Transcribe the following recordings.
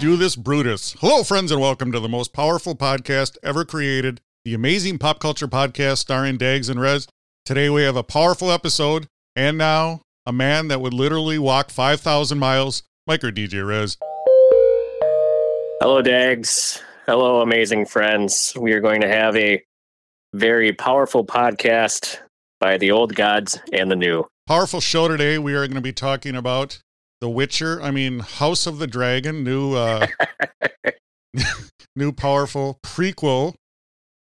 Do this, Brutus. Hello, friends, and welcome to the most powerful podcast ever created, the amazing pop culture podcast starring Dags and Rez. Today we have a powerful episode, and now a man that would literally walk 5,000 miles, Micro DJ Rez. Hello, Dags. Hello, amazing friends. We are going to have a very powerful podcast by the old gods and the new. Powerful show today. We are going to be talking about The Witcher, I mean, House of the Dragon, new, uh, new powerful prequel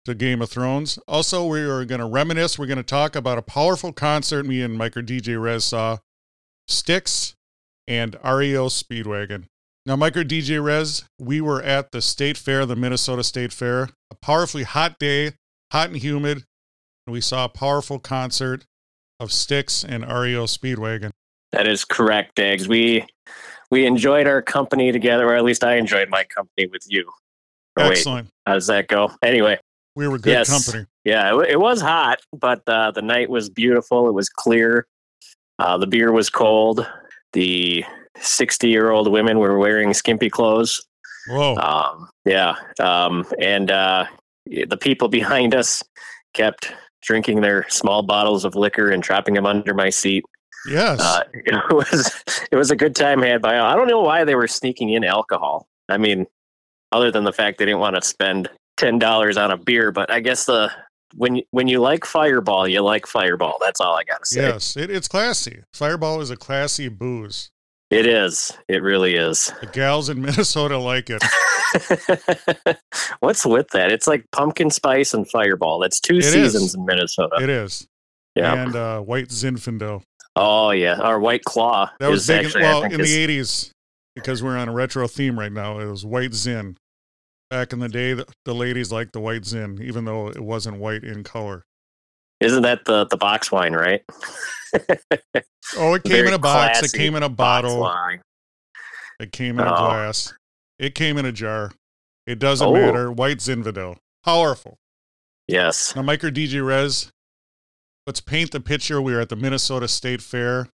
to Game of Thrones. Also, we are going to reminisce. We're going to talk about a powerful concert me and Micro DJ Rez saw Styx and REO Speedwagon. Now, Micro DJ Rez, we were at the State Fair, the Minnesota State Fair, a powerfully hot day, hot and humid. And we saw a powerful concert of Styx and REO Speedwagon. That is correct, Dags. We we enjoyed our company together, or at least I enjoyed my company with you. Wait, Excellent. how does that go? Anyway, We were good Yes. company. yeah, it, it was hot, but uh, the night was beautiful. It was clear. Uh, the beer was cold. The sixty-year-old women were wearing skimpy clothes. Whoa. Um, yeah, um, and uh, the people behind us kept drinking their small bottles of liquor and dropping them under my seat. Yes. Uh, it was it was a good time had by all. I don't know why they were sneaking in alcohol. I mean, other than the fact they didn't want to spend ten dollars on a beer, but I guess the when you, when you like Fireball, you like Fireball. That's all I gotta say. yes. It, it's classy. Fireball is a classy booze. It is. It really is. The gals in Minnesota like it. What's with that? It's like pumpkin spice and Fireball. That's two It is. seasons in Minnesota. It is. yeah. And uh, White Zinfandel. Oh yeah. our White Claw. That was big. actually, well, in is- the 80s, because we're on a retro theme right now, it was White Zin. Back in the day, the, the ladies liked the White Zin, even though it wasn't white in color. Isn't that the the box wine, right? Oh, it came in a box. It came in a bottle. wine. It came in a Oh. glass. It came in a jar. It doesn't Oh. matter. White Zinfandel. Powerful. Yes. Now, Micro DJ Rez, let's paint the picture. We are at the Minnesota State Fair.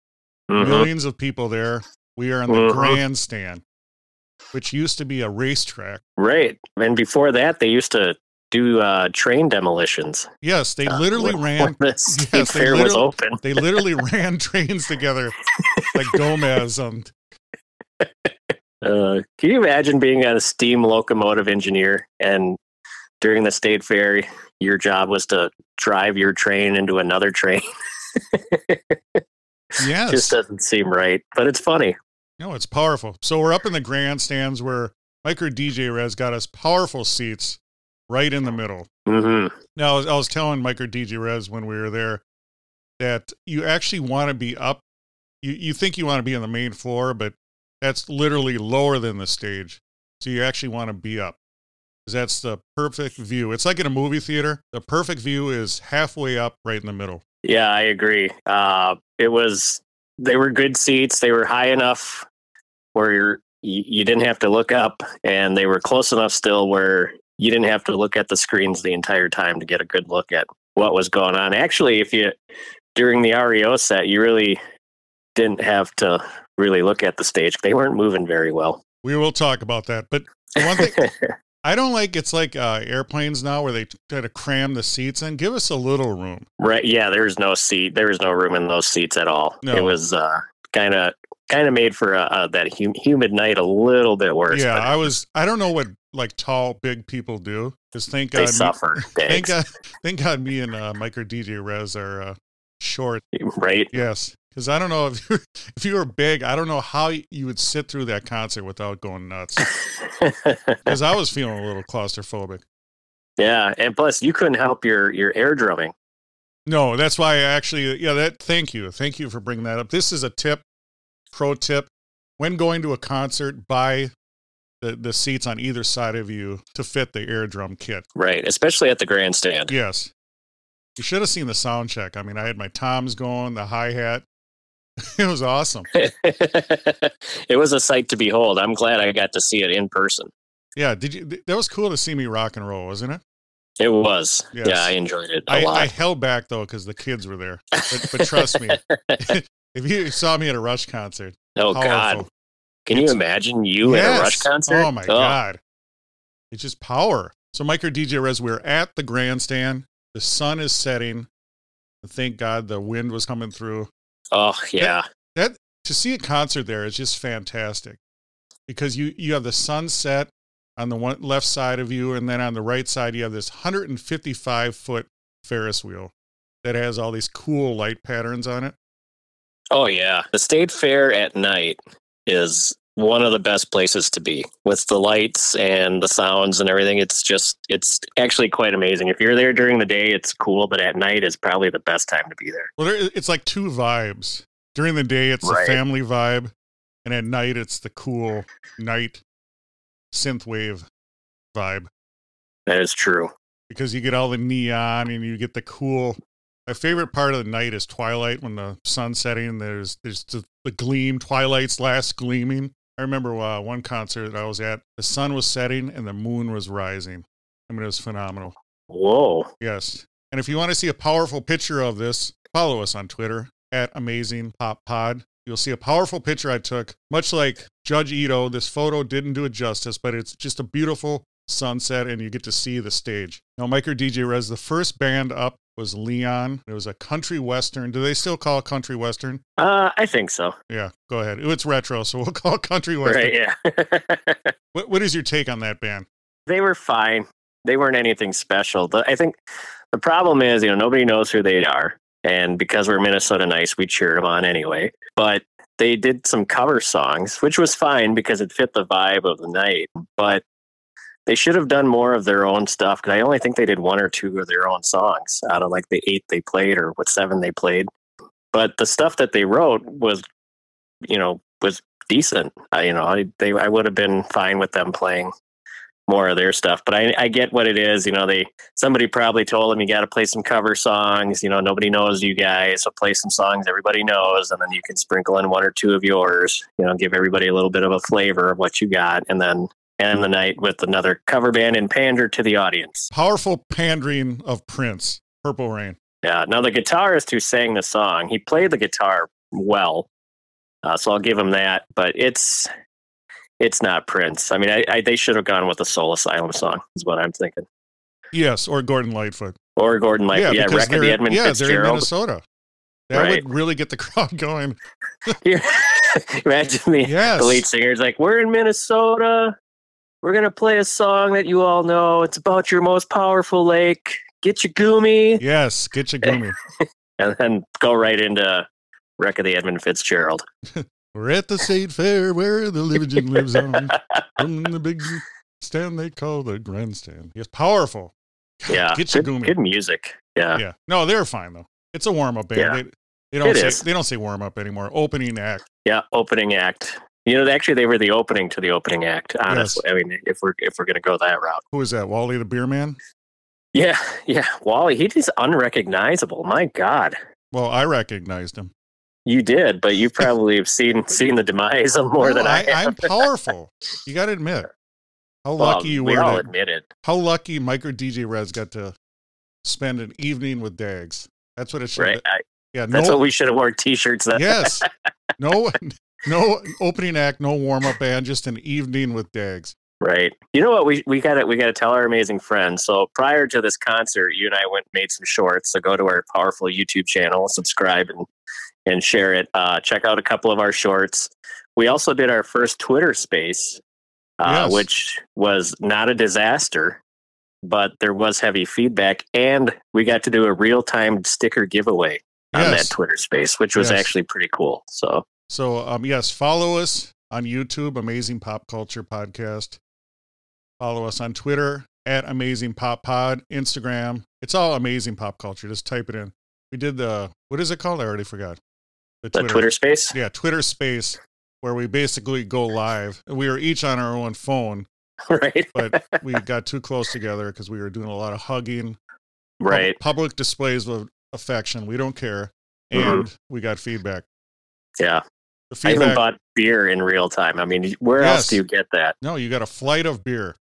Mhm. Millions of people there. We are in the Mhm. grandstand, which used to be a racetrack. Right. And before that, they used to do uh, train demolitions. Yes, they uh, literally ran. when the Yes, fair was open. They literally ran trains together, like Gomez. Um, Uh, can you imagine being a steam locomotive engineer and during the state fair, your job was to drive your train into another train? yes, Just doesn't seem right, but it's funny. no, it's powerful. So we're up in the grandstands where Micro DJ Rez got us powerful seats right in the middle. hmm Now, I was, I was telling Micro DJ Rez when we were there that you actually want to be up. You, you think you want to be on the main floor, but that's literally lower than the stage. So you actually want to be up. That's the perfect view. It's like in a movie theater. The perfect view is halfway up right in the middle. Yeah, I agree. Uh, it was they were good seats. They were high enough where you're, you you didn't have to look up, and they were close enough still where you didn't have to look at the screens the entire time to get a good look at what was going on. Actually, if you during the REO set, you really didn't have to really look at the stage. They weren't moving very well. We will talk about that. But one thing I don't like, it's like uh, airplanes now where they try to cram the seats in. Give us a little room. right? Yeah, There's no seat. There was no room in those seats at all. No. It was uh, kind of kind of made for uh, uh, that hum- humid night a little bit worse. yeah, I was. I don't know what like tall, big people do. Because thank they God, me, suffer. thank God, thank God, me and uh, Micro DJ Rez are uh, short. Right? Yes, Because I don't know if you if you were big, I don't know how you would sit through that concert without going nuts. Because I was feeling a little claustrophobic. yeah, and plus you couldn't help your your air drumming. No, that's why I actually, uh, yeah, that, thank you. Thank you for bringing that up. This is a tip, pro tip. When going to a concert, buy the, the seats on either side of you to fit the air drum kit. Right, especially at the grandstand. Yes. You should have seen the sound check. I mean, I had my toms going, the hi hat. it was awesome. it was a sight to behold. I'm glad I got to see it in person. Yeah, did you? That was cool to see me rock and roll, wasn't it? It was. Yes. Yeah, I enjoyed it a I, lot. I held back though because the kids were there. But, but trust me, if you saw me at a Rush concert, oh powerful. God, can you imagine you at a Rush concert? Oh my god, it's just power. So, Mike or DJ Rez, we're at the grandstand. The sun is setting. Thank God the wind was coming through. Oh yeah, That to see a concert there is just fantastic because you you have the sunset on the one left side of you, and then on the right side you have this 155 foot Ferris wheel that has all these cool light patterns on it. oh yeah. The state fair at night is one of the best places to be with the lights and the sounds and everything. It's just it's actually quite amazing. If you're there during the day, it's cool, but at night is probably the best time to be there. Well, there, it's like two vibes. During the day, it's Right. the family vibe, and at night, it's the cool night synthwave vibe That is true. because you get all the neon and you get the cool. My favorite part of the night is twilight when the sun's setting. There's there's the, the gleam, twilight's last gleaming. I remember uh, one concert I was at. The sun was setting and the moon was rising. I mean, it was phenomenal. Whoa. Yes. And if you want to see a powerful picture of this, follow us on Twitter at Amazing Pop Pod. You'll see a powerful picture I took, much like Judge Ito. This photo didn't do it justice, but it's just a beautiful sunset, and you get to see the stage. Now, Mike or DJ Rez, the first band up was Leon. It was a country western. Do they still call it country western? Uh, I think so. Yeah, go ahead. It's retro, so we'll call it country western. Right. Yeah. What, what is your take on that band? they were fine. They weren't anything special. The, I think the problem is, you know, nobody knows who they are, and because we're Minnesota nice, we cheered them on anyway. But they did some cover songs, which was fine because it fit the vibe of the night. But they should have done more of their own stuff because I only think they did one or two of their own songs out of like the eight they played or what seven they played. But the stuff that they wrote was, you know, was decent. I, you know, I, they I would have been fine with them playing more of their stuff. But I, I get what it is. You know, they somebody probably told them you got to play some cover songs. You know, nobody knows you guys, so play some songs everybody knows, and then you can sprinkle in one or two of yours. You know, give everybody a little bit of a flavor of what you got, and then end the night with another cover band and pander to the audience. Powerful pandering of Prince, Purple Rain. Yeah. Now the guitarist who sang the song, he played the guitar well, uh, so I'll give him that. But it's it's not Prince. I mean, I, I, they should have gone with a Soul Asylum song. Is what I'm thinking. Yes, or Gordon Lightfoot. Or Gordon Lightfoot. Yeah, because Wreck the Edmund yeah, they're in Minnesota. That Right. would really get the crowd going. Imagine the, Yes. the lead singer's like, "We're in Minnesota. We're gonna play a song that you all know. It's about your most powerful lake. Get your goomy, Yes, get your gummy. and then go right into Wreck of the Edmund Fitzgerald. We're at the state fair where the legend lives on. From the big stand they call the grandstand. Yes, powerful. God, Yeah, get your good, gummy. good music. Yeah. Yeah. No, they're fine though. It's a warm up band. Yeah. They, they don't It say is. they don't say warm up anymore. Opening act. Yeah, opening act. You know, actually, they were the opening to the opening act. Honestly, I mean, if we're if we're gonna go that route, Who is that? Wally the beer man? yeah, yeah. Wally, he is unrecognizable. My God, Well, I recognized him. you did, but you probably have seen seen the demise of more No, than I, I, have. I'm powerful. You got to admit how Well, lucky you we were. all to- admit it. how lucky Mike or DJ Rez got to spend an evening with Dags. That's what it should. Right. I, Yeah. that's no. what we should have worn T-shirts. Then. yes. No. No opening act. No warm up band. Just an evening with Dags. Right. You know what? We we got to we got to tell our amazing friends. So prior to this concert, you and I went and made some shorts. So go to our powerful YouTube channel, subscribe and and share it. Uh, check out a couple of our shorts. We also did our first Twitter space, uh, Yes. which was not a disaster, but there was heavy feedback, and we got to do a real time sticker giveaway. on Yes. that Twitter space, which was Yes. actually pretty cool. So So, um, yes, follow us on YouTube, Amazing Pop Culture Podcast. Follow us on Twitter at Amazing Pop Pod, Instagram. It's all Amazing Pop Culture. Just type it in. We did the what is it called? I already forgot. the Twitter space, Yeah, Twitter Space, where we basically go live. We were each on our own phone, right? but we got too close together because we were doing a lot of hugging, pub- right. public displays of affection. We don't care, Mhm. and we got feedback. Yeah. The I even feedback. bought beer in real time. I mean, where else do you get that? no, you got a flight of beer.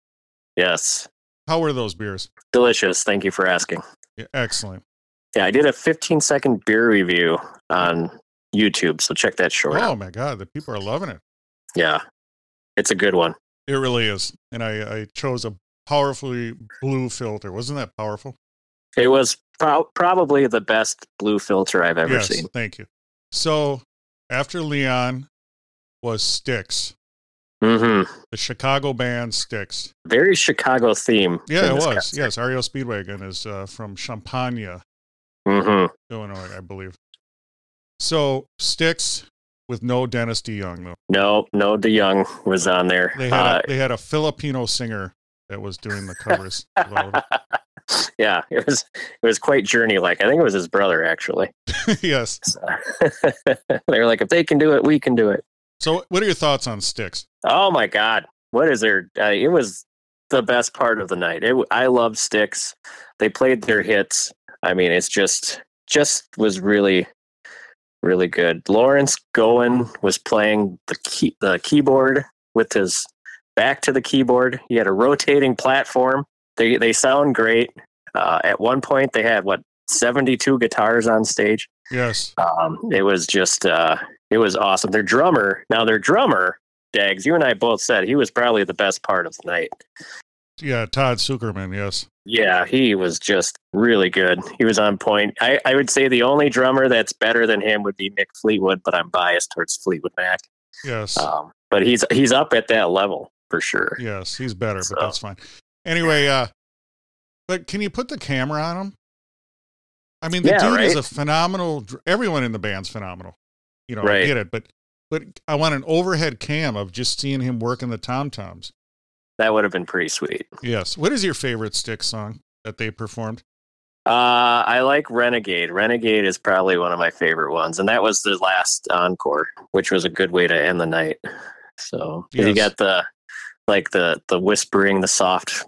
Yes. How were those beers? Delicious. Thank you for asking. Yeah, excellent. Yeah, I did a 15 second beer review on YouTube, so check that short Oh out. my god, the people are loving it. Yeah. It's a good one. It really is. And I, I chose a powerfully blue filter. Wasn't that powerful? It was pro- probably the best blue filter I've ever yes. seen. Thank you. So after Leon was Styx, hmm the Chicago band Styx. Very Chicago theme. Yeah, it was. concert. Yes, REO Speedwagon is uh, from Champaign, Mhm. Illinois, I believe. So Styx with no Dennis DeYoung though. No, no, DeYoung was on there. They had Uh, a, they had a Filipino singer that was doing the covers. Yeah, it was it was quite journey like. I think it was his brother actually. yes. So they were like, if they can do it, we can do it. So what are your thoughts on Styx? Oh my God, what is there? Uh, it was the best part of the night. It, I love Styx. They played their hits. I mean, it's just just was really really good. Lawrence Gowan was playing the key, the keyboard with his back to the keyboard. He had a rotating platform. They they sound great. Uh, at one point, they had what seventy two guitars on stage. Yes. Um, it was just uh, it was awesome. Their drummer now their drummer Dags, you and I both said he was probably the best part of the night. Yeah, Todd Sucherman, yes. Yeah, he was just really good. He was on point. I, I would say the only drummer that's better than him would be Mick Fleetwood, but I'm biased towards Fleetwood Mac. Yes. Um, but he's he's up at that level for sure. Yes, he's better, So- but that's fine. Anyway, uh but can you put the camera on him? I mean, the Yeah, dude is a phenomenal everyone in the band's phenomenal. You know, I get it, but but I want an overhead cam of just seeing him working the tom toms. That would have been pretty sweet. Yes. What is your favorite Styx song that they performed? Uh, I like Renegade. Renegade is probably one of my favorite ones, and that was the last encore, which was a good way to end the night. So 'cause you got the like the the whispering, the soft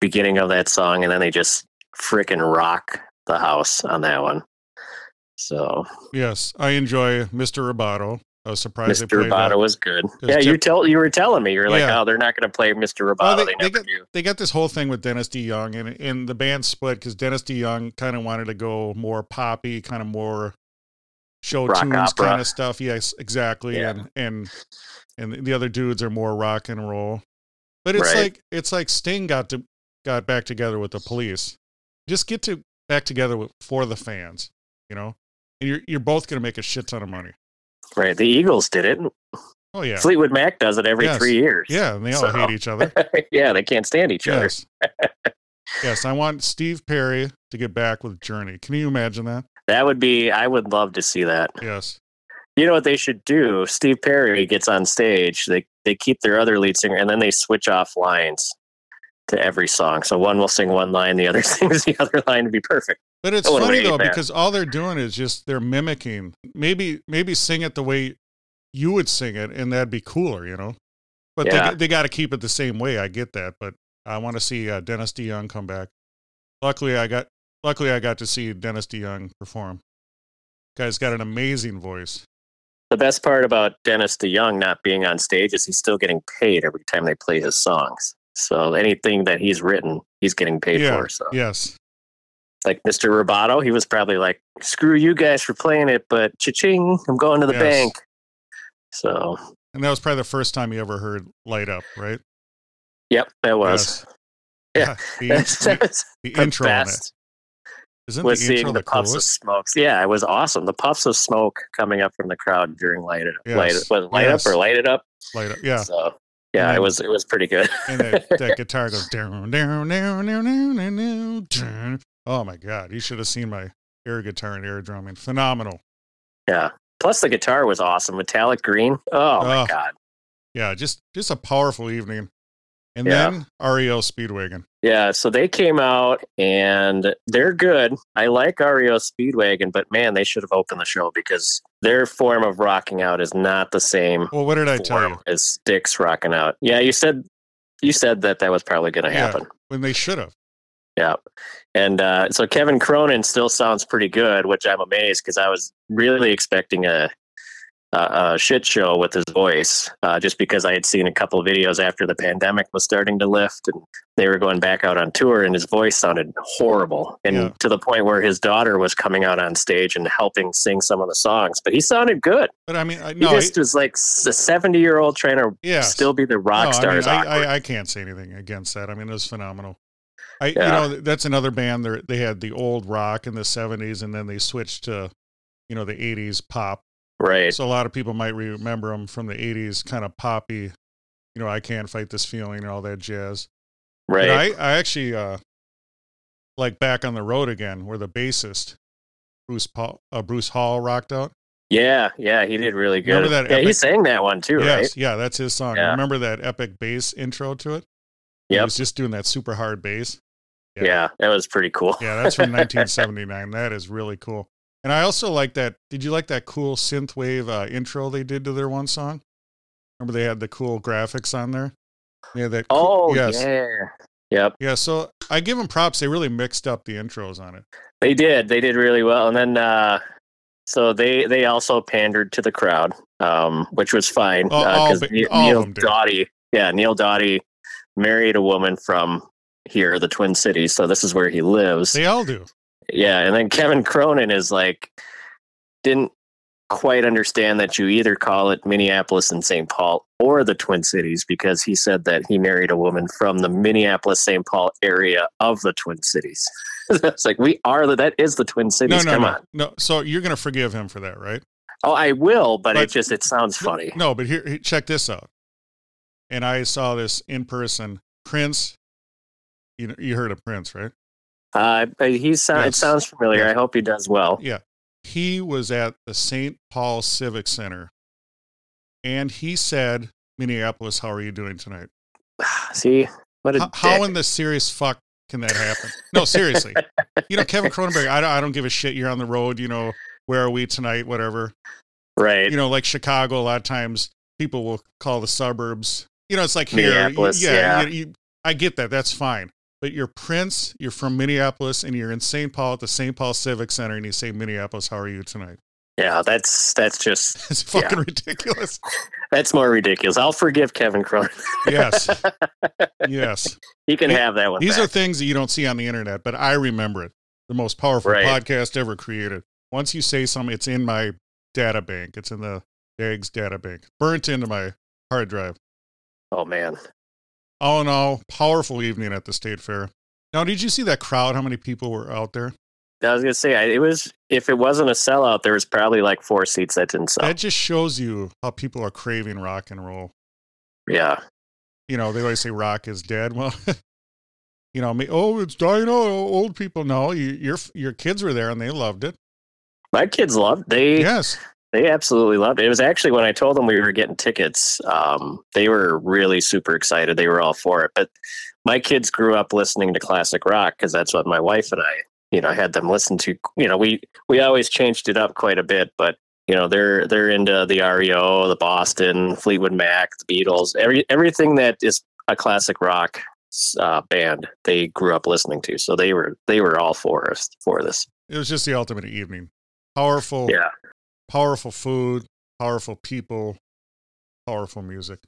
beginning of that song, and then they just freaking rock the house on that one. So Yes, I enjoy Mr. Roboto. I was surprised Mr. Roboto was good. Yeah, you tell you were telling me you're like, Yeah. oh, they're not going to play Mr. Oh, Roboto. Oh, they, they, they, got, do. they got this whole thing with Dennis DeYoung, and, and the band split because Dennis DeYoung kind of wanted to go more poppy, kind of more show Rock tunes opera. kind of stuff. Yes, exactly. Yeah. And and and the other dudes are more rock and roll. But it's Right. like it's like Sting got to got back together with the police. Just get to back together with, for the fans, you know. And you're you're both gonna make a shit ton of money. Right, the Eagles did it. Oh yeah, Fleetwood Mac does it every Yes. three years. yeah, and they all So- hate each other. yeah, they can't stand each other. Yes. yes, I want Steve Perry to get back with Journey. Can you imagine that? That would be. I would love to see that. Yes. You know what they should do? Steve Perry gets on stage. They they keep their other lead singer, and then they switch off lines to every song. So one will sing one line, the other sings the other line to be perfect. But it's funny though because all they're doing is just they're mimicking. Maybe maybe sing it the way you would sing it, and that'd be cooler, you know. But Yeah. they they got to keep it the same way. I get that, but I want to see uh, Dennis DeYoung come back. Luckily, I got luckily I got to see Dennis DeYoung perform. Guy's got an amazing voice. The best part about Dennis DeYoung not being on stage is he's still getting paid every time they play his songs. So anything that he's written, he's getting paid yeah. for. So Yes. like Mr. Roboto, he was probably like, "Screw you guys for playing it, but cha-ching, I'm going to the Yes. bank." So, And that was probably the first time you ever heard "Light Up," right? yep, that was. Yes. Yeah. the, the, the the intro on it. best Isn't was the seeing the the puffs of smoke. Yeah, it was awesome. The puffs of smoke coming up from the crowd during light it, Yes. light was light Yes. up or light it up. Light Up, yeah. So yeah, then- it was it was pretty good. and that, that guitar goes down, down, down, down, down, down, down, down. Oh my god! You should have seen my air guitar and air drumming. Phenomenal. Yeah. Plus the guitar was awesome. Metallic green. Oh my Oh. god. Yeah, just just a powerful evening. And Yeah. then REO Speedwagon. Yeah, so they came out and they're good. I like REO Speedwagon, but man, they should have opened the show because their form of rocking out is not the same Well, what did I tell you? as Styx rocking out. Yeah, you said you said that that was probably going to Yeah. happen. When they should have. Yeah. And uh, so Kevin Cronin still sounds pretty good, which I'm amazed because I was really expecting a, a, a shit show with his voice, uh, just because I had seen a couple of videos after the pandemic was starting to lift and they were going back out on tour, and his voice sounded horrible. And Yeah. to the point where his daughter was coming out on stage and helping sing some of the songs, but he sounded good. But I mean, I, He no, I- just was like a 70 year old trying to yeah. still be the rock No, star. I, mean, I. I, I can't say anything against that. I mean, it was phenomenal. I, Yeah. you know, that's another band. They they had the old rock in the '70s, and then they switched to, you know, the '80s pop. Right. So a lot of people might remember them from the '80s, kind of poppy. You know, I can't fight this feeling and all that jazz. Right. I, I actually uh, like back on the road again, where the bassist Bruce Paul, uh, Bruce Hall rocked out. Yeah, yeah, he did really good. Remember that yeah, he sang that one too, yes, right? yeah, that's his song. Yeah. Remember that epic bass intro to it? Yeah. He was just doing that super hard bass. Yeah. Yeah. that was pretty cool. Yeah, that's from 1979. That is really cool. And I also like that. Did you like that cool synthwave uh, intro they did to their one song? Remember they had the cool graphics on there. Yeah, that. cool- Oh, yes, yeah. Yep, yeah. So I give them props. They really mixed up the intros on it. they did. They did really well. And then, uh, so they they also pandered to the crowd, um, which was fine because all of Neal. Doughty, yeah, Neal Doughty married a woman from here, the Twin Cities. So this is where he lives. They all do. Yeah, and then Kevin Cronin is like didn't quite understand that you either call it Minneapolis and St. Paul or the Twin Cities because he said that he married a woman from the Minneapolis St. Paul area of the Twin Cities. it's like we are the that is the Twin Cities. no, Come no, on. no. So you're gonna forgive him for that, right? Oh, I will, but, But- it just it sounds funny. No, but here, here- check this out. And I saw this in person. Prince. You know, you heard of Prince, right? Uh, he sound, it sounds familiar. Yes. I hope he does well. Yeah. He was at the St. Paul Civic Center and he said, Minneapolis, how are you doing tonight? See what a How, how in the serious fuck can that happen? No, seriously. you know, Kevin Cronenberg, I don't, I don't give a shit. You're on the road, you know, where are we tonight, whatever. right. You know, like Chicago, a lot of times people will call the suburbs. You know, it's like here. Minneapolis, yeah. You, you, I get that. That's fine. But you're Prince, you're from Minneapolis, and you're in St. Paul at the St. Paul Civic Center, and you say, Minneapolis, how are you tonight? yeah, that's that's just It's fucking ridiculous. that's more ridiculous. I'll forgive Kevin Cronin. Yes. Yes. He can have that one. These are things that you don't see on the internet, but I remember it. The most powerful Right. podcast ever created. Once you say something, it's in my data bank. It's in the eggs data bank. Burnt into my hard drive. oh man. All in all, powerful evening at the state fair. Now, did you see that crowd? How many people were out there? I was gonna say it was if it wasn't a sellout, there was probably like four seats that didn't sell. That just shows you how people are craving rock and roll. yeah, You know, they always say rock is dead. Well, you know, me, oh, it's dying. Oh, old people. No, you, your your kids were there and they loved it. my kids loved. They Yes. They absolutely loved it. It was actually when I told them we were getting tickets, um, they were really super excited. They were all for it. But my kids grew up listening to classic rock because that's what my wife and I, you know, had them listen to. You know, we we always changed it up quite a bit, but you know, they're they're into the REO, the Boston, Fleetwood Mac, the Beatles, every everything that is a classic rock uh, band. They grew up listening to, so they were they were all for us for this. It was just the ultimate evening. Powerful, Yeah. Powerful food, powerful people, powerful music.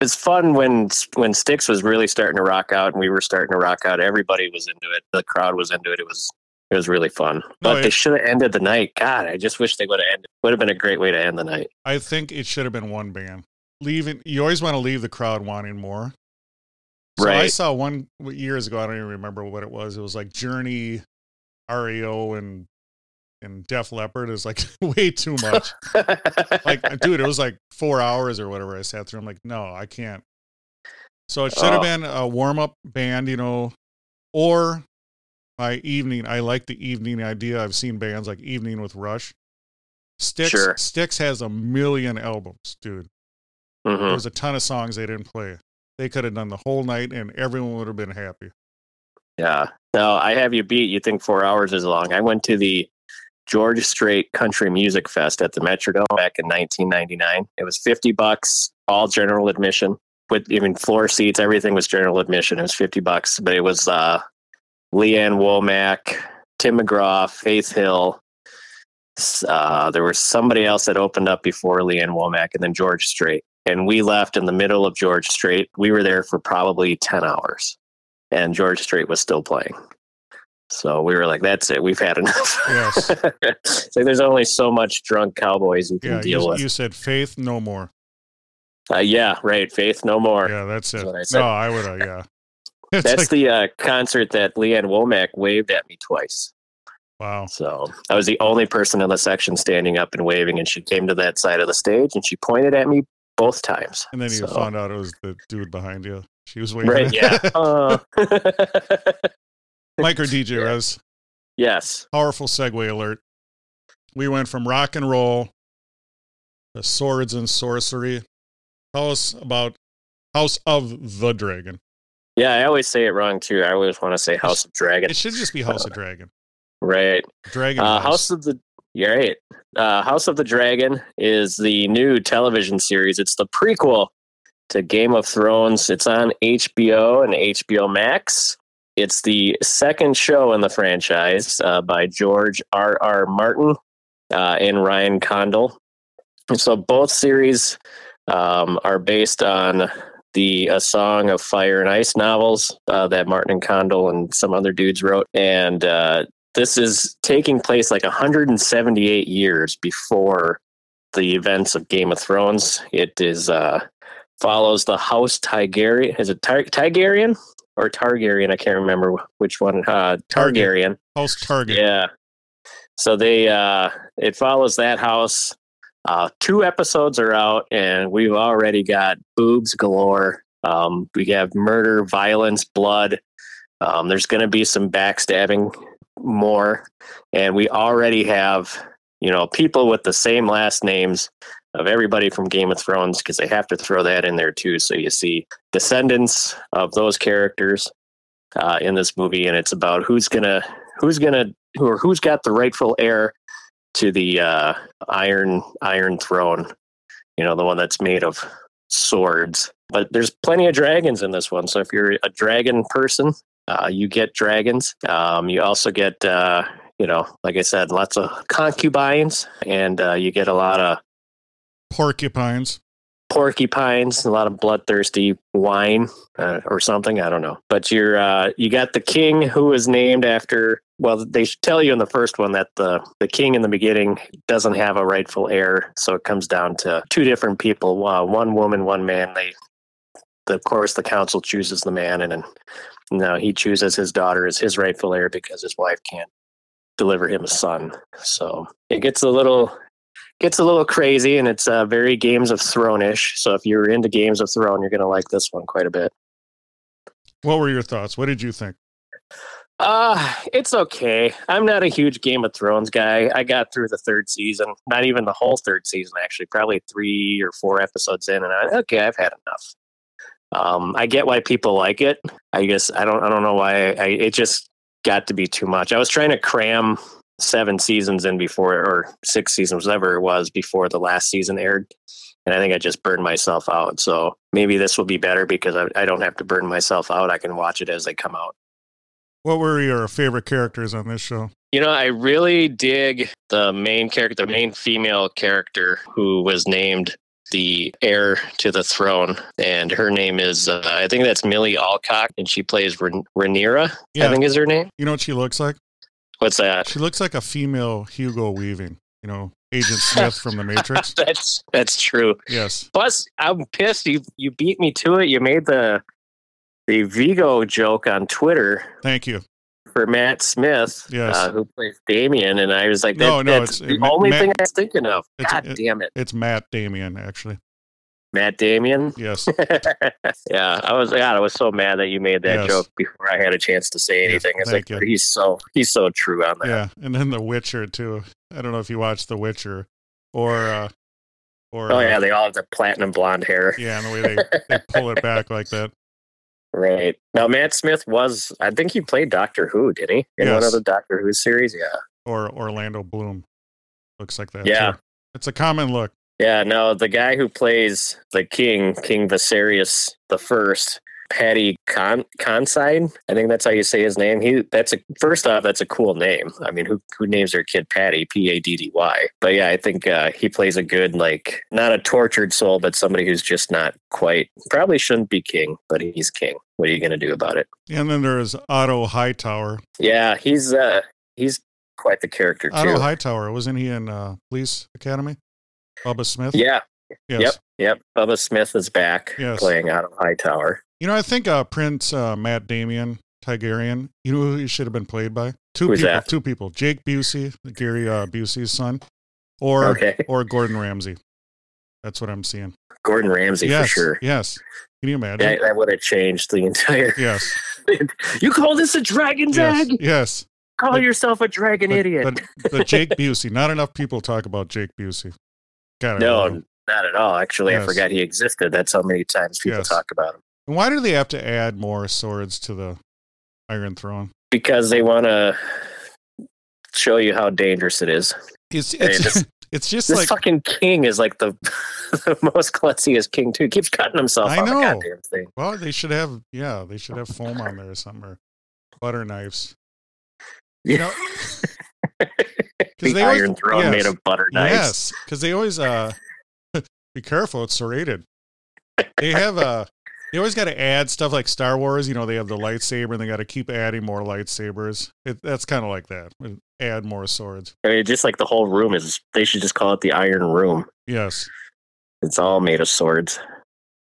it's fun when when Styx was really starting to rock out and we were starting to rock out. Everybody was into it. The crowd was into it. It was it was really fun. No, but they should have ended the night. God, I just wish they would have ended. Would have been a great way to end the night. I think it should have been one band. Leaving, you always want to leave the crowd wanting more. So I saw one years ago. I don't even remember what it was. It was like Journey, REO, and and Def Leppard. is like way too much. like dude it was like four hours or whatever i sat through i'm like no i can't so it should have Oh. been a warm-up band you know or my evening. I like the evening idea. I've seen bands like Evening with Rush. Styx Sure. Styx has a million albums, dude. There hmm was a ton of songs they didn't play. They could have done the whole night and everyone would have been happy. Yeah. No, I have you beat. You think four hours is long. I went to the George Strait Country Music Fest at the Metrodome back in 1999. It was 50 bucks, all general admission, with even floor seats. Everything was general admission. It was 50 bucks, but it was uh, Lee Ann Womack, Tim McGraw, Faith Hill. Uh, there was somebody else that opened up before Lee Ann Womack, and then George Strait. And we left in the middle of George Strait. We were there for probably 10 hours and George Strait was still playing. So we were like, "That's it. We've had enough." Yes. it's like there's only so much drunk cowboys you can Yeah, deal you, with. you said faith, no more. uh, yeah, right. Faith no more. Yeah, that's it. what I. No, I would. Uh, yeah. It's That's like, the uh, concert that Lee Ann Womack waved at me twice. wow. So I was the only person in the section standing up and waving, and she came to that side of the stage and she pointed at me both times. And then you So- found out it was the dude behind you. She was waiting. right? Yeah. Uh, Mike or DJ. Rez. yes. Powerful segue alert. We went from rock and roll to swords and sorcery. Tell us about House of the Dragon. Yeah, I always say it wrong too. I always want to say House of Dragon. It should just be House of Dragon. Right. Dragon Uh, House. House of the you're right. Uh, House of the Dragon is the new television series. It's the prequel to Game of Thrones. It's on HBO and HBO Max. It's the second show in the franchise uh, by George R. R. Martin uh, and Ryan Condal. So both series um, are based on the A Song of Fire and Ice novels uh, that Martin and Condal and some other dudes wrote. And uh, this is taking place like 178 years before the events of Game of Thrones. It is uh, follows the House Targaryen. Is it Tar- Targaryen or Targaryen? I can't remember which one. Uh, Target. Targaryen. House Target. Yeah. So they uh it follows that house. Uh two episodes are out and we've already got boobs galore. Um we have murder, violence, blood. Um there's gonna be some backstabbing more. And we already have, you know, people with the same last names of everybody from Game of Thrones because they have to throw that in there too. So you see descendants of those characters uh, in this movie, and it's about who's gonna who's gonna who or who's got the rightful heir to the uh, iron iron throne. You know, the one that's made of swords. But there's plenty of dragons in this one. So if you're a dragon person, uh, you get dragons. Um, you also get, uh, you know, like I said, lots of concubines, and uh, you get a lot of Porcupines. porcupines, a lot of bloodthirsty wine uh, or something. I don't know. But you're uh, you got the king who was named after. Well, they should tell you in the first one that the the king in the beginning doesn't have a rightful heir, so it comes down to two different people: uh, one woman, one man. They, the, of course, the council chooses the man, and then no, he chooses his daughter as his rightful heir because his wife can't deliver him a son. So it gets a little gets a little crazy and it's uh, very Games of Throne-ish. So if you're into Games of Throne, you're going to like this one quite a bit. What were your thoughts? What did you think? Uh, it's okay. I'm not a huge Game of Thrones guy. I got through the third season, not even the whole third season, actually, probably three or four episodes in, and I okay, I've had enough. Um, I get why people like it. I guess I don't. I don't know why. I it just got to be too much. I was trying to cram seven seasons in before, or six seasons, whatever it was, before the last season aired, and I think I just burned myself out. So maybe this will be better because I, I don't have to burn myself out. I can watch it as they come out. What were your favorite characters on this show? You know, I really dig the main character, the main female character who was named the heir to the throne. And her name is, uh, I think that's Millie Alcock, and she plays Ren- Rhaenyra, I Yeah. think is her name. You know what she looks like? What's that? She looks like a female Hugo Weaving. You know, Agent Smith from The Matrix. That's that's true. Yes. Plus, I'm pissed. You you beat me to it. You made the the Vigo joke on Twitter Thank you. for Matt Smith, Yes. uh, who plays Daemon, and I was like, that, No, no, that's it's- the Ma- only Matt- thing I was thinking of. God it- damn it! It's Matt Damien, actually. Matt Damien. Yes. yeah, I was. God, I was so mad that you made that Yes. joke before I had a chance to say Yes, anything. It's like you. he's so he's so true on that. Yeah, and then The Witcher too. I don't know if you watched The Witcher or uh or Oh uh, yeah, they all have the platinum blonde hair. yeah, and the way they, they pull it back like that. Right. Now Matt Smith was I think he played Doctor Who, did he? In one of the Doctor Who series? Yeah. Or Orlando Bloom. Looks like that. Yeah. too. It's a common look. Yeah, no, the guy who plays the king, King Viserys the first, Paddy Con Conside, I think that's how you say his name. He that's a first off, that's a cool name. I mean, who who names their kid Paddy? P A D D Y. But yeah, I think uh, he plays a good like not a tortured soul, but somebody who's just not quite probably shouldn't be king, but he's king. What are you gonna do about it? And then there's Otto Hightower. Yeah, he's uh he's quite the character too. Otto Hightower, wasn't he in uh, Police Academy? Bubba Smith? yeah, Yes. yep. Yep, Bubba Smith is back Yes. playing Otto Hightower. You know, I think uh, Prince uh, Matt Damien Tigerian, you know who he should have been played by? Two Who's people. that? Two people. Jake Busey, Gary uh, Busey's son, or Okay. or Gordon Ramsay. That's what I'm seeing. Gordon Ramsay yes. for sure. Yes. Can you imagine? Yeah, that would have changed the entire. Yes. you call this a dragon's Yes. egg? Yes. Call yourself a dragon idiot. but, but Jake Busey, not enough people talk about Jake Busey. Got it. no, not at all. Actually, Yes. I forgot he existed. That's how many times people Yes. talk about him. And why do they have to add more swords to the Iron Throne? Because they want to show you how dangerous it is. It's it's this- it's just This like fucking king is like the, the most klutziest king too. He keeps cutting himself I on know. the goddamn thing. well, they should have yeah, they should have foam on there or something or butter knives. You know, the they always- Throne yes. made of butter knives. Yes, because they always uh be careful. It's serrated. They have uh they always got to add stuff like Star Wars. You know, they have the lightsaber, and they got to keep adding more lightsabers. It, that's kind of like that. Add more swords. I mean, just like the whole room is. They should just call it the Iron Room. Yes, It's all made of swords.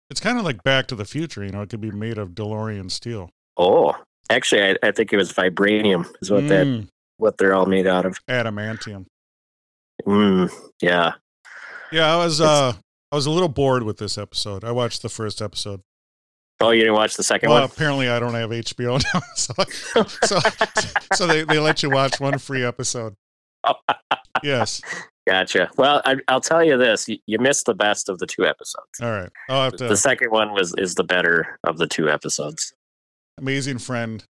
it's kind of like Back to the Future. You know, it could be made of DeLorean steel. Oh, actually, I, I think it was vibranium. Is what that Mm, what they're all made out of. adamantium. Mm, yeah. Yeah, I was uh I was a little bored with this episode. I watched the first episode. Oh, you didn't watch the second Well, one? apparently I don't have HBO now, so so so they, they let you watch one free episode. Yes. Gotcha. Well, I, I'll tell you this: you, you missed the best of the two episodes. All right. I'll have The second one was is the better of the two episodes. amazing friend.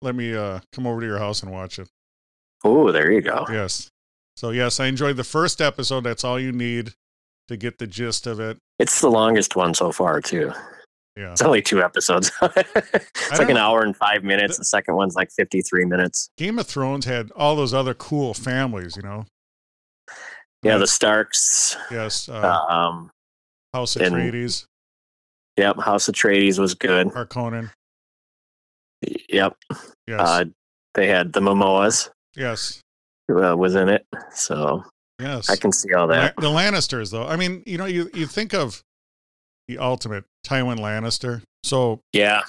Let me uh come over to your house and watch it. Oh, there you go. Yes. So yes, I enjoyed the first episode. That's all you need to get the gist of it. It's the longest one so far, too. Yeah. It's only two episodes. it's like an hour and five minutes. The second one's like fifty-three minutes. Game of Thrones had all those other cool families, you know. Yeah, the Starks. Yes, uh, Um, House and- Atreides, yep, House of Atreides was good. Harkonnen. Yep, Yes, uh, they had the Momoas yes, uh, was in it, so yes. I can see all La- that. the Lannisters, though. I mean, you know, you you think of the ultimate Tywin Lannister. So, Yeah,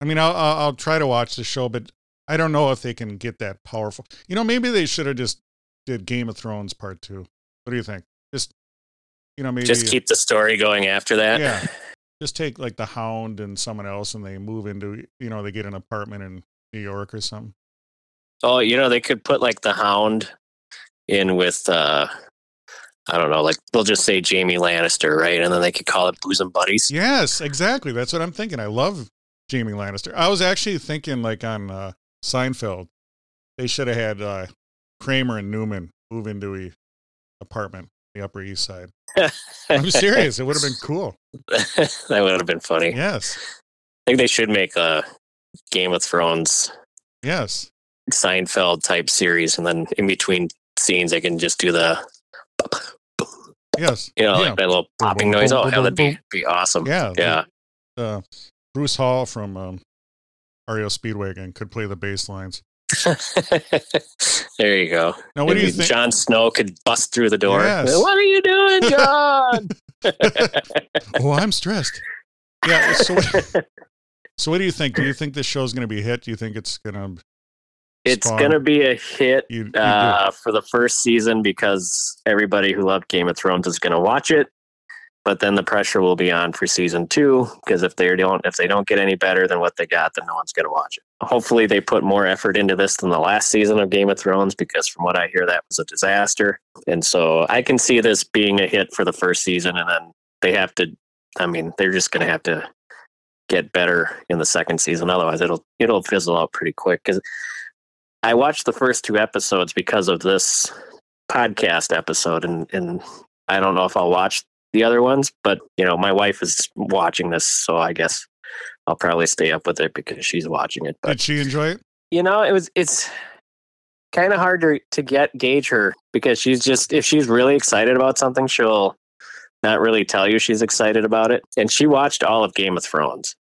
I mean, I'll I'll, I'll try to watch the show, but I don't know if they can get that powerful. You know, maybe they should have just did Game of Thrones part two. What do you think? Just you know, maybe just keep the story going after that. Yeah. just take like the Hound and someone else, and they move into you know they get an apartment in New York or something. Oh, you know, they could put like the Hound in with uh I don't know, like they'll just say Jaime Lannister, right? And then they could call it Bosom Buddies. Yes, exactly. That's what I'm thinking. I love Jaime Lannister. I was actually thinking like on uh, Seinfeld, they should have had uh, Kramer and Newman move into a apartment, the Upper East Side. I'm serious. It would have been cool. that would have been funny. Yes, I think they should make a Game of Thrones yes, Seinfeld type series, and then in between scenes, I can just do the, yes. you know, Yeah. like that little popping noise. Oh, hell, that'd be, be awesome. Yeah, Yeah. Uh, Bruce Hall from um, REO Speedwagon could play the bass lines. there you go. Now, what do you think? Jon Snow could bust through the door. Yes. What are you doing, Jon? oh, I'm stressed. Yeah. So, what, so what do you think? Do you think this show's going to be a hit? Do you think it's going to? It's Spawn. to be a hit You, you uh, for the first season because everybody who loved Game of Thrones is going to watch it. but then the pressure will be on for season two because if they don't if they don't get any better than what they got, then no one's going to watch it. Hopefully, they put more effort into this than the last season of Game of Thrones because from what I hear, that was a disaster. And so I can see this being a hit for the first season, and then they have to. I mean, they're just going to have to get better in the second season. Otherwise, it'll it'll fizzle out pretty quick. Because I watched the first two episodes because of this podcast episode, and and I don't know if I'll watch the other ones, but you know, my wife is watching this, so I guess I'll probably stay up with it because she's watching it. But Did she enjoy it? you know, it was it's kind of hard to to get gauge her because she's just if she's really excited about something, she'll not really tell you she's excited about it. And she watched all of Game of Thrones.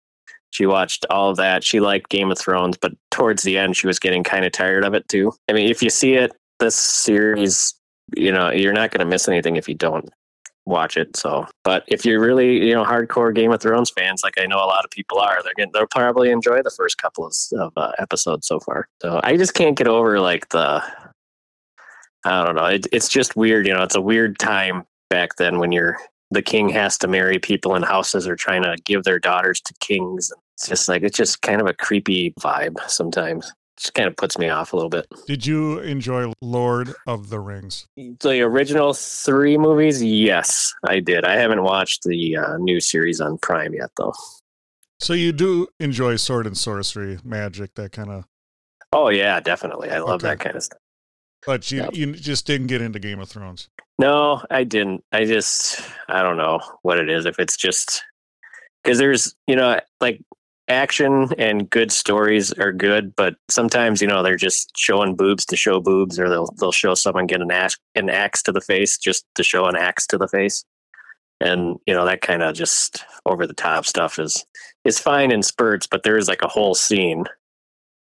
She watched all of that. She liked Game of Thrones, but towards the end, she was getting kind of tired of it too. I mean, if you see it, this series, you know, you're not going to miss anything if you don't watch it. So, but if you're really, you know, hardcore Game of Thrones fans, like I know a lot of people are, they're to they'll probably enjoy the first couple of, of uh, episodes so far. So I just can't get over like the, I don't know. It, it's just weird. You know, it's a weird time back then when you're the king has to marry people in houses or trying to give their daughters to kings. It's just like it's just kind of a creepy vibe sometimes. Just kind of puts me off a little bit. Did you enjoy Lord of the Rings? The original three movies, yes, I did. I haven't watched the uh, new series on Prime yet, though. So you do enjoy sword and sorcery, magic, that kind of. Oh yeah, definitely. I love Okay. that kind of stuff. But you Yep. you just didn't get into Game of Thrones. No, I didn't. I just I don't know what it is. If it's just because there's you know like action and good stories are good, but sometimes you know they're just showing boobs to show boobs, or they'll they'll show someone get an axe an axe to the face just to show an axe to the face, and you know that kind of just over the top stuff is is fine in spurts, but there is like a whole scene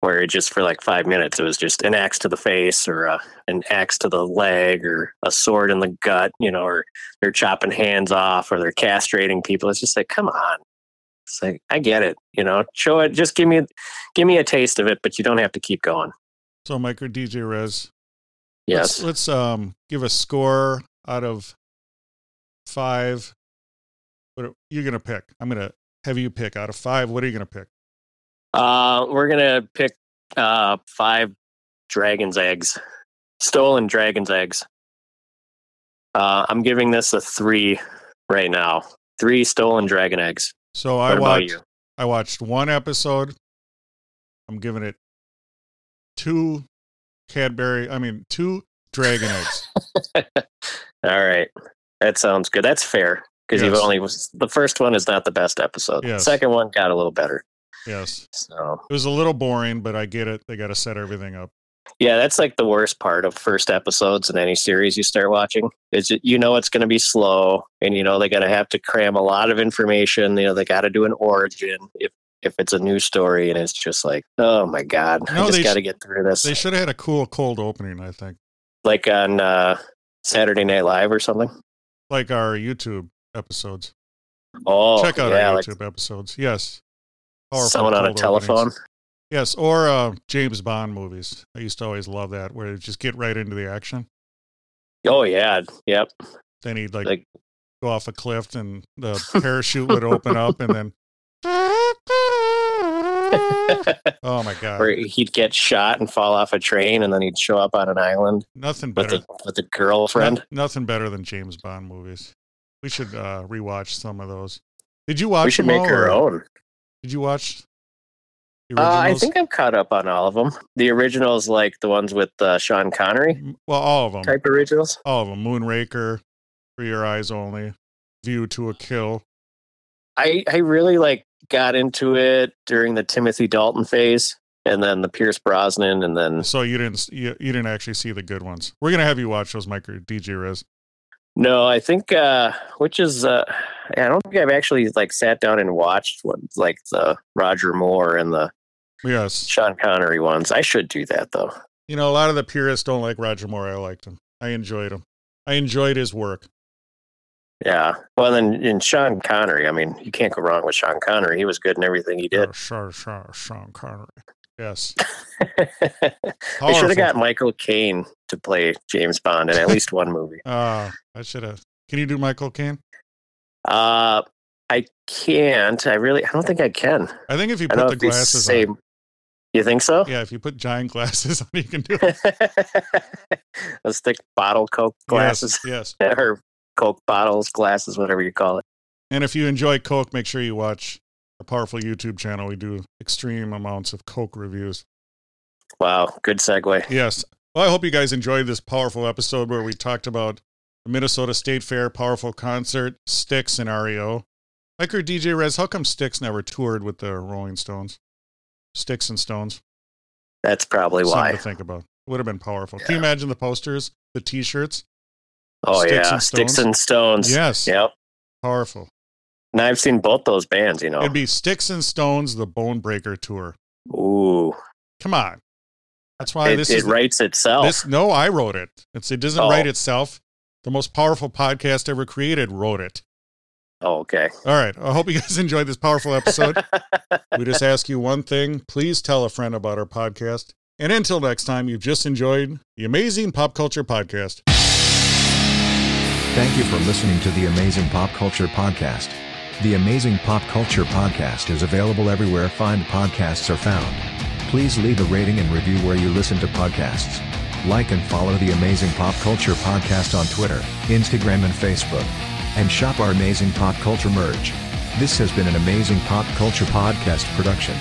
where it just for like five minutes it was just an axe to the face or a, an axe to the leg or a sword in the gut, you know, or they're chopping hands off or they're castrating people. It's just like, come on. It's like I get it, you know. Show it. Just give me, give me a taste of it, but you don't have to keep going. So Micro DJ Rez, Yes. let's, let's um give a score out of five. What are, you're gonna pick? I'm gonna have you pick out of five. What are you gonna pick? Uh, we're gonna pick uh five dragon's eggs, stolen dragon's eggs. Uh, I'm giving this a three right now. Three stolen dragon eggs. So I What about watched. I watched one episode. I'm giving it two Cadbury. I mean, two dragon eggs. All right, that sounds good. That's fair because you've Yes. only the first one is not the best episode. Yes. Second one got a little better. Yes, So it was a little boring, but I get it. They got to set everything up. yeah, that's like the worst part of first episodes in any series you start watching. Is you know it's going to be slow, and you know they got to have to cram a lot of information. You know they got to do an origin if if it's a new story, and it's just like, oh my god, No, I just got to get through this. They should have had a cool cold opening. I think, like on uh, Saturday Night Live or something. like our YouTube episodes. Oh, Check out yeah, our like YouTube episodes. Yes, someone on a telephone. openings. Yes, or uh, James Bond movies. I used to always love that, where they just get right into the action. Oh yeah, yep. Then he'd like, Like go off a cliff, and the parachute would open up, and then oh my god, where he'd get shot and fall off a train, and then he'd show up on an island nothing with better. a with a girlfriend. No- nothing better than James Bond movies. We should uh, rewatch some of those. Did you watch? we should make all, our or own. Did you watch? The Uh, I think I'm caught up on all of them. The originals, like the ones with uh, Sean Connery Well, all of them. type originals. All of them. Moonraker, For Your Eyes Only, View to a Kill. I I really like got into it during the Timothy Dalton phase, and then the Pierce Brosnan, and then So you didn't you, you didn't actually see the good ones. We're gonna have you watch those, Micro DJ Rez. no, I think uh, which is uh, I don't think I've actually like sat down and watched what like the Roger Moore and the Yes. Sean Connery ones. I should do that though. You know, a lot of the purists don't like Roger Moore. I liked him. I enjoyed him. I enjoyed his work. Yeah. Well, then in Sean Connery, I mean, you can't go wrong with Sean Connery. He was good in everything he did. Uh, Sean, Sean, Sean Connery. Yes. they should have got Michael Caine to play James Bond in at least one movie. Uh, I should have. Can you do Michael Caine? Uh, I can't. I really. I don't think I can. I think if you put the glasses say. on, You think so? yeah, if you put giant glasses on, you can do it. Let's stick bottle Coke glasses Yes, yes. or Coke bottles, glasses, whatever you call it. And if you enjoy Coke, make sure you watch our powerful YouTube channel. We do extreme amounts of Coke reviews. Wow, good segue. Yes. Well, I hope you guys enjoyed this powerful episode where we talked about Minnesota State Fair powerful concert, and REO. Like our DJ Rez, how come Styx never toured with the Rolling Stones? Sticks and Stones. That's probably Something why. to think about. Would have been powerful. Can you imagine the posters, the T-shirts? Oh Sticks yeah, and Sticks Stones? and Stones. Yes, Yep. powerful. And I've seen both those bands. You know. It'd be Sticks and Stones, the Bone Breaker tour. Ooh, Come on, that's why it, this it is the- writes itself. This no, I wrote it. It's it doesn't Oh. write itself. The most powerful podcast ever created wrote it. oh, okay. All right. I hope you guys enjoyed this powerful episode. we just ask you one thing. Please tell a friend about our podcast. And until next time, you've just enjoyed the amazing pop culture podcast. Thank you for listening to the Amazing Pop Culture Podcast. The Amazing Pop Culture Podcast is available everywhere fine podcasts are found. Please leave a rating and review where you listen to podcasts. Like and follow the Amazing Pop Culture Podcast on Twitter, Instagram, and Facebook. And shop our amazing pop culture merch. This has been an Amazing Pop Culture Podcast production.